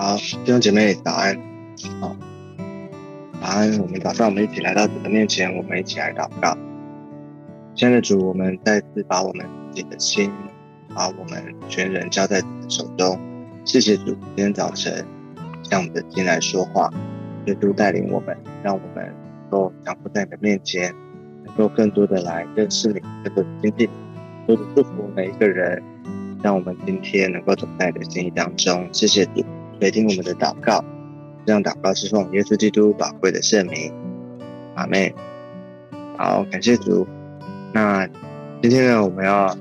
好，弟兄姐妹早安。好，早安。我们早上我们一起来到主的面前，我们一起来祷告。亲爱的主，我们再次把我们自己的心，把我们全人交在主的手中。谢谢主，今天早晨向我们的心来说话，耶稣带领我们，让我们能够降服在你的面前，能够更多的来认识你，更多的经历，多的祝福每一个人。让我们今天能够走在你的心意当中，谢谢主垂听我们的祷告，这样祷告是奉耶稣基督宝贵的圣名，阿妹。好，感谢主。那今天呢，我们要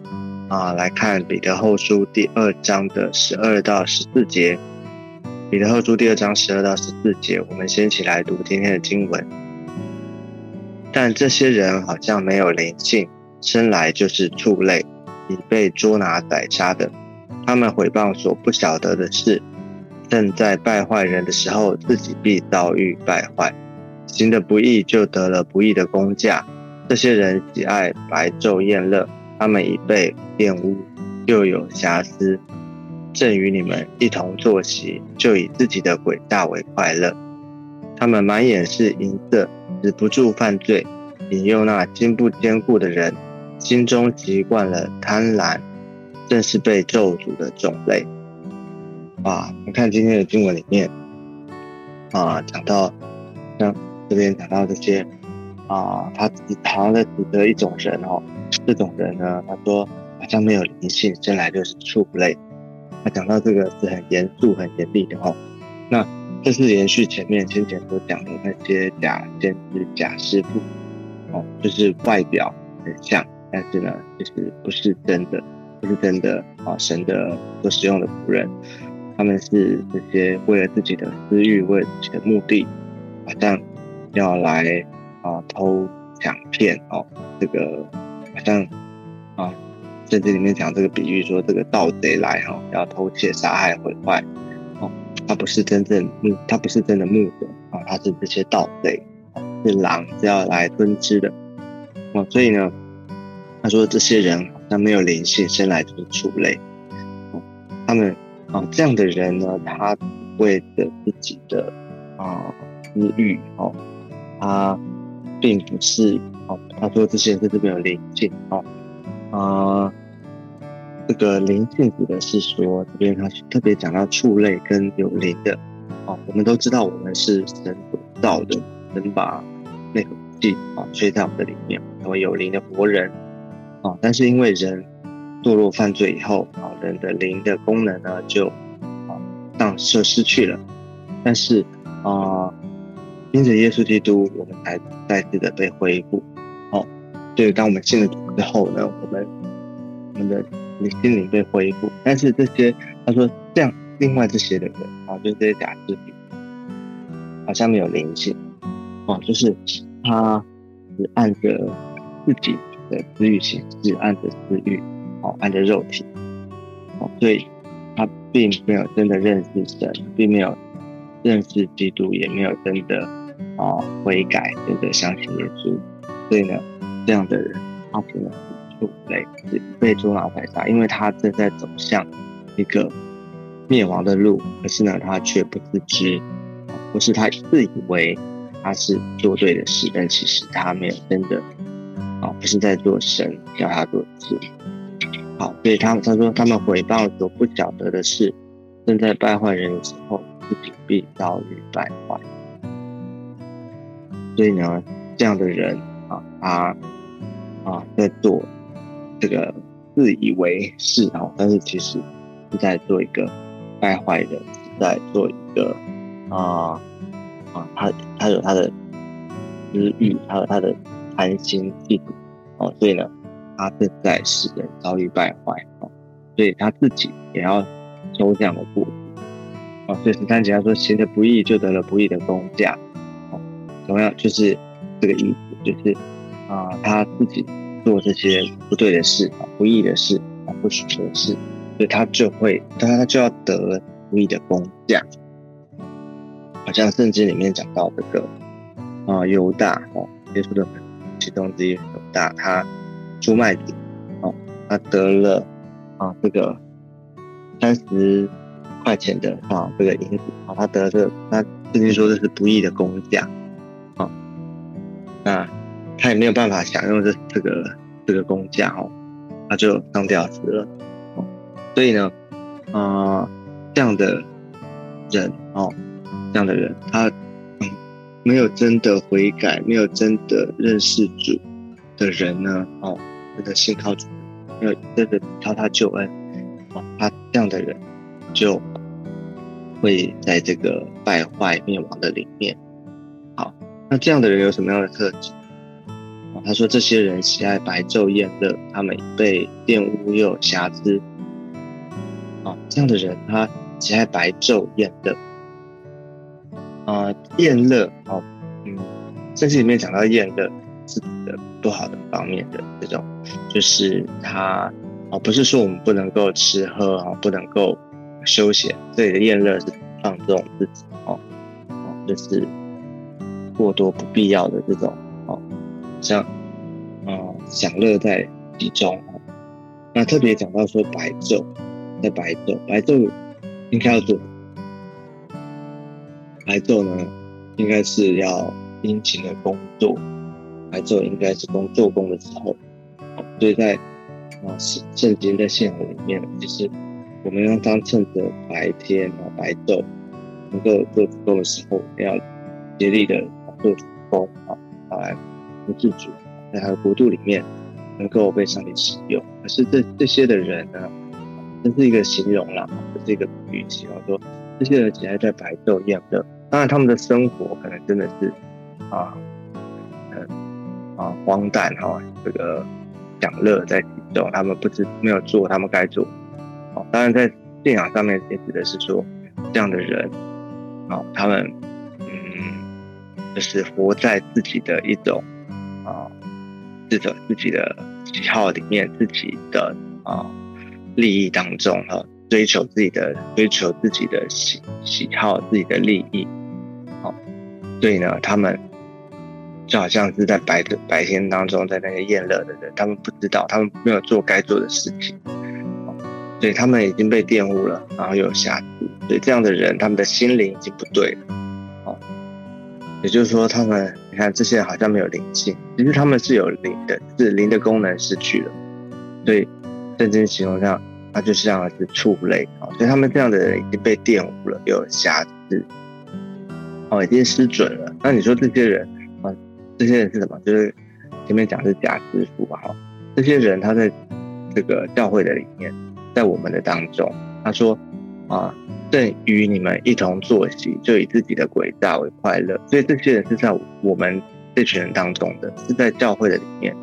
啊来看彼得后书第二章的十二到十四节。彼得后书第二章十二到十四节，我们先起来读今天的经文。但这些人好像没有灵性，生来就是畜类。已被捉拿宰杀的，他们毁谤所不晓得的事，正在败坏人的时候，自己必遭遇败坏。行的不义，就得了不义的工价。这些人喜爱白昼宴乐，他们已被玷污，又有瑕疵。正与你们一同坐席，就以自己的诡诈为快乐。他们满眼是银色，止不住犯罪，引诱那心不坚固的人。心中习惯了贪婪，正是被咒诅的种类。啊，你看今天的经文里面，啊，讲到像这边讲到这些，啊，他好像在指责一种人哦。这种人呢，他说好像没有灵性，生来就是畜类。他讲到这个是很严肃、很严厉的哦。那这是延续前面先前所讲的那些假先知、假师傅，哦，就是外表很像。但是呢，其实不是真的，不是真的啊！神的所使用的仆人，他们是这些为了自己的私欲，为了自己的目的，好像要来啊偷抢骗哦。这个好像啊，圣经里面讲这个比喻说，这个盗贼来哈，要偷窃、杀害、毁坏哦。他不是真正，他不是真的牧者啊，他是这些盗贼，是狼是要来吞吃的哦。所以呢。他说：“这些人好像没有灵性，生来就是畜类。他们啊，这样的人呢，他为了自己的啊私欲哦，他并不是哦。他说这些人是没有灵性哦啊。这个灵性指的是说，这边他特别讲到畜类跟有灵的哦。我们都知道，我们是神所造的，能把那个气啊吹在我们的里面，成为有灵的活人。”啊，但是因为人堕落犯罪以后，啊，人的灵的功能呢就啊丧失失去了。但是啊，因着耶稣基督，我们才再次的被恢复。哦，所以当我们信了主之后呢，我们我们的心灵被恢复。但是这些他说这样，另外这些的人啊，就这些假肢体，好像没有灵性。哦，就是他是按着自己。的私欲行事，按着私欲，哦，按着肉体，哦，所以他并没有真的认识神，并没有认识基督，也没有真的啊悔改，真的相信耶稣。所以呢，这样的人，他只能是畜类，是被捉拿宰杀，因为他正在走向一个灭亡的路，可是呢，他却不自知，不是他自以为他是做对的事，但其实他没有真的。啊，不是在做神叫他做事。好，所以他他说他们回报所不晓得的事，正在败坏人的时候，自己必遭遇败坏。所以呢，这样的人啊，他啊在做这个自以为是啊，但是其实是在做一个败坏人，是在做一个啊啊，他他有他的私欲，还有他的。贪心嫉妒，哦，所以呢，他正在使人遭遇败坏，哦，所以他自己也要收这样的果子，哦，所以十三节他说行的不义就得了不义的工价，哦，同样就是这个意思，就是啊，他自己做这些不对的事啊，不义的事啊，不许的事，所以他就会，他他就要得不义的工价，好像圣经里面讲到这个啊犹大哦，耶稣的。其中之一犹大，他出卖主，哦，他得了啊这个三十块钱的啊这个银子啊，他得这那圣经说这是不义的工价啊，那他也没有办法享用这这个这个工价哦，他就当吊死了哦，所以呢，啊这样的人哦，这样的人他没有真的悔改，没有真的认识主的人呢哦，真的信靠主，没有真的靠他救恩哦，他这样的人。就会在这个败坏灭亡的里面。好，那这样的人有什么样的特质？啊，他说这些人喜爱白昼宴乐，他们被玷污又有瑕疵。啊，这样的人他喜爱白昼宴乐。啊，宴乐啊，嗯，圣经里面讲到宴乐自己的不好的方面的这种，就是他啊，不是说我们不能够吃喝啊，不能够。休闲，这里的宴乐是放纵自己哦，哦，就是过多不必要的这种哦，像啊享乐在其中哦。那特别讲到说白昼，在白昼，白昼应该要做白昼呢，应该是要殷勤的工作，白昼应该是工做工的时候，所以在啊圣圣经在信仰里面，其实。我们要当趁着白天啊白昼能够做主工的时候，要竭力的做足工啊，来不自主在他的国度里面能够被上帝使用。可是这这些的人呢，这是一个形容啦，这是一个比喻，形容说这些人只爱在白昼一样的。当然，他们的生活可能真的是啊，嗯啊荒诞哈，这个享乐在其中，他们不知没有做他们该做。当然，在信仰上面也指的是说，这样的人，啊，他们，嗯，就是活在自己的一种，啊，自的自己的喜好里面，自己的啊利益当中，哈，追求自己的追求自己的喜喜好，自己的利益，好，所以呢，他们就好像是在白白天当中，在那个宴乐的人，他们不知道，他们没有做该做的事情。所以他们已经被玷污了，然后又有瑕疵，所以这样的人，他们的心灵已经不对了，哦，也就是说，他们你看这些人好像没有灵性，其实他们是有灵的，是灵的功能失去了，所以圣经形容上，他就像是畜类啊，所以他们这样的人已经被玷污了，又有瑕疵，哦，已经失准了。那你说这些人，这些人是什么？就是前面讲是假师傅吧，哈，这些人他在这个教会的里面。在我们的当中，他说：“啊，正与你们一同作息，就以自己的轨道为快乐。”所以这些人是在我们这群人当中的，是在教会的里面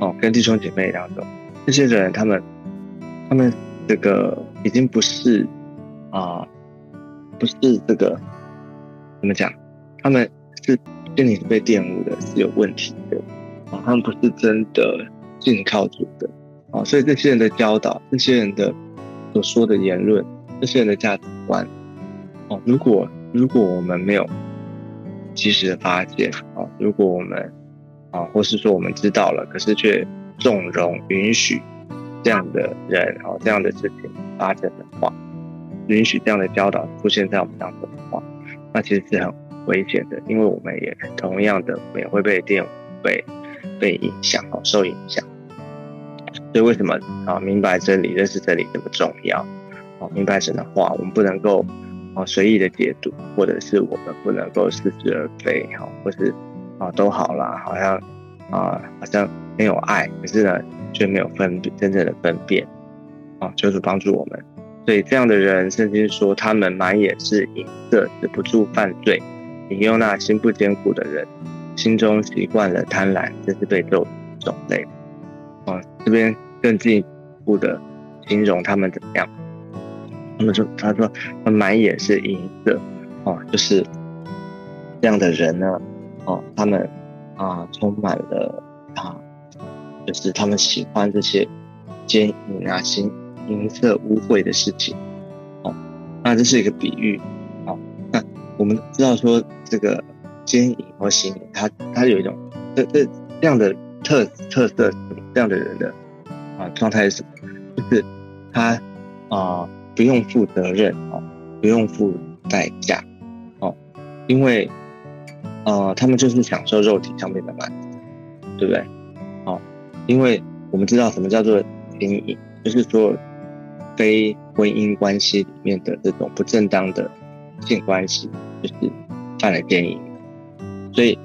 哦，跟弟兄姐妹当中，这些人他们，他们这个已经不是啊，不是这个怎么讲？他们是心里是被玷污的，是有问题的啊，他们不是真的信靠主的。啊，所以这些人的教导，这些人的所说的言论，这些人的价值观，哦，如果如果我们没有及时的发现，啊，如果我们啊，或是说我们知道了，可是却纵容允许这样的人，啊，这样的事情发生的话，允许这样的教导出现在我们当中的话，那其实是很危险的，因为我们也同样的，也会被电，被被影响，哦，受影响。所以为什么啊？明白真理、认识真理这么重要？哦，明白神的话，我们不能够啊随意的解读，或者是我们不能够似是而非，哈，或是啊都好啦，好像啊好像没有爱，可是呢却没有分真正的分辨啊，就是帮助我们。所以这样的人，圣经说他们满眼是银色，止不住犯罪，引诱那心不坚固的人，心中习惯了贪婪，这是被咒种类。啊，这边更进一步的形容他们怎么样？他们说，他说他满眼是银色，哦，就是这样的人呢，哦，他们啊充满了啊，就是他们喜欢这些奸淫啊、金银色污秽的事情，哦，那这是一个比喻，我们知道说这个奸淫或行淫，它它有一种这这这样的特特色。这样的人的啊状态是什么？就是他啊不用负责任啊，不用付代价，哦，因为呃，他们就是享受肉体上面的满足，对不对？哦，因为我们知道什么叫做奸淫，就是说非婚姻关系里面的这种不正当的性关系，就是犯了奸淫，所以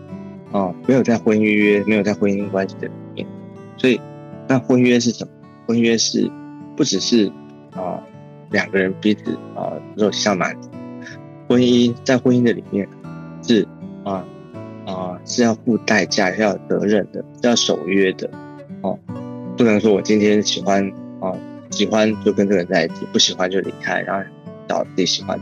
啊，没有在婚约，没有在婚姻关系的里面，所以那婚约是什么？婚约是不只是啊两个人彼此啊肉体上满足，婚姻在婚姻的里面是啊啊是要付代价、是要有责任的、是要守约的哦，不能说我今天喜欢啊喜欢就跟这个人在一起，不喜欢就离开，然后找自己喜欢。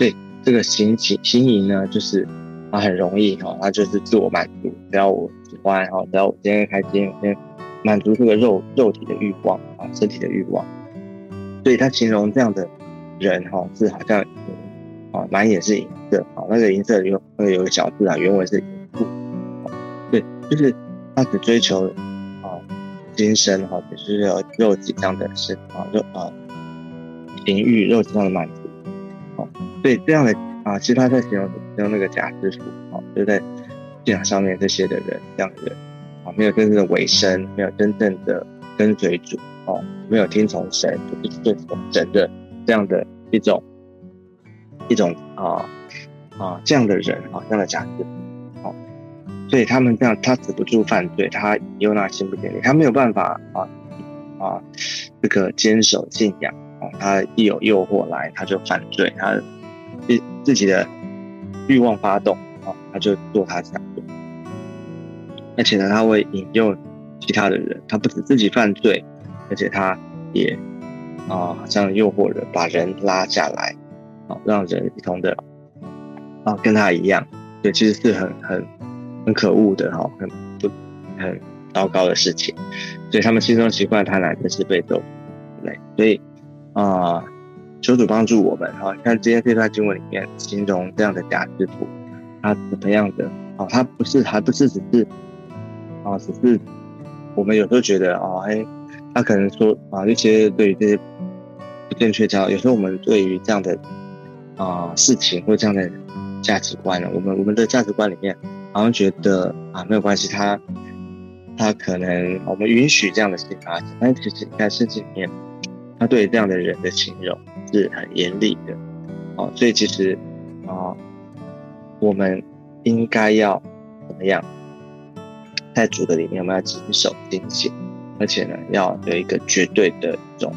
对这个行行行淫呢，就是它很容易哈，它就是自我满足，只要我喜欢哈，只要我今天开心，我今天。满足这个肉肉体的欲望啊，身体的欲望，所以他形容这样的人哈，是好像啊满眼是银色啊，那个银色有那个有个小字啊，原文是银色，对，就是他只追求啊精神哈，就是有肉体上的是啊肉啊情欲肉体上的满足，好，对这样的啊，其实他在形容形容那个假师傅啊，就在信仰上面这些的人这样的人。啊，没有真正的委身，没有真正的跟随主，哦，没有听从神，就是顺从神的这样的一种一种啊啊这样的人啊，这样的假设，哦，所以他们这样，他止不住犯罪，他又那心不坚定，他没有办法啊啊这个坚守信仰，哦，他一有诱惑来，他就犯罪，他自己的欲望发动，啊，他就做他想做。而且呢，他会引诱其他的人，他不止自己犯罪，而且他也啊，好像诱惑人把人拉下来，啊，让人一同的啊跟他一样，对，其实是很很很可恶的哈，很不很糟糕的事情。所以他们心中习惯贪婪，就是被咒对，所以啊，求主帮助我们哈。看今天这段经文里面形容这样的假师傅，他怎么样的啊？他不是，还不是只是。啊，只是我们有时候觉得啊，哎，他可能说啊，一些对于这些不正确教，有时候我们对于这样的啊事情或这样的价值观呢，我们我们的价值观里面好像觉得啊没有关系，他他可能我们允许这样的事情发生，但其实在圣经里面，他对这样的人的形容是很严厉的，哦，所以其实啊，我们应该要怎么样？在主的里面，我们要谨守警戒，而且呢，要有一个绝对的一种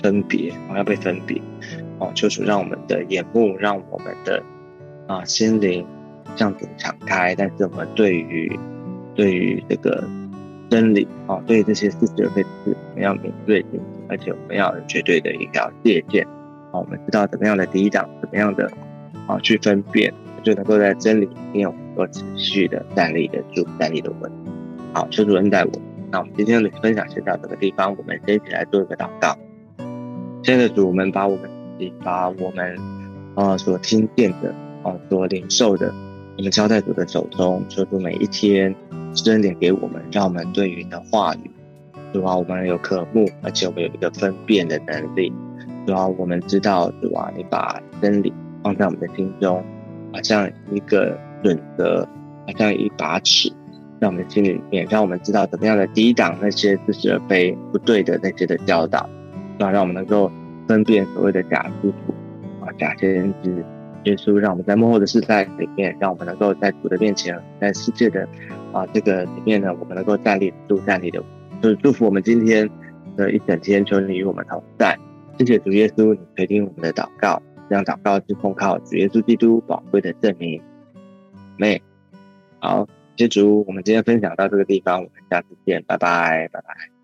分别，哦，要被分别，哦，就是让我们的眼目，让我们的啊心灵这样子敞开。但是我们对于对于这个真理，哦，对于这些事实的事，我们要敏锐，而且我们要有绝对的一条界限，哦，我们知道怎么样的抵挡，怎么样的啊去分辨，就能够在真理里面能够持续的站立得住，站立的稳。好，求主恩待我。那我们今天的分享先到这个地方，我们先一起来做一个祷告。现在的主，我们把我们自己，把我们啊所听见的啊所领受的，我们交在主的手中。求主每一天施恩点给我们，让我们对于的话语，主啊，我们有渴慕，而且我们有一个分辨的能力。主要，我们知道主啊，你把真理放在我们的心中，好像一个准则，好像一把尺。在我们的心里面，让我们知道怎么样的抵挡那些似是而非、不对的那些的教导，啊，让我们能够分辨所谓的假师傅啊、假先知。耶稣让我们在幕后的世代里面，让我们能够在主的面前，在世界的啊这个里面呢，我们能够站立住、站立的，就是祝福我们今天的一整天，求你与我们同在。谢谢主耶稣，你垂听我们的祷告，让祷告是奉靠主耶稣基督宝贵的证明。妹，好。谢主，我们今天分享到这个地方，我们下次见，拜拜，拜拜。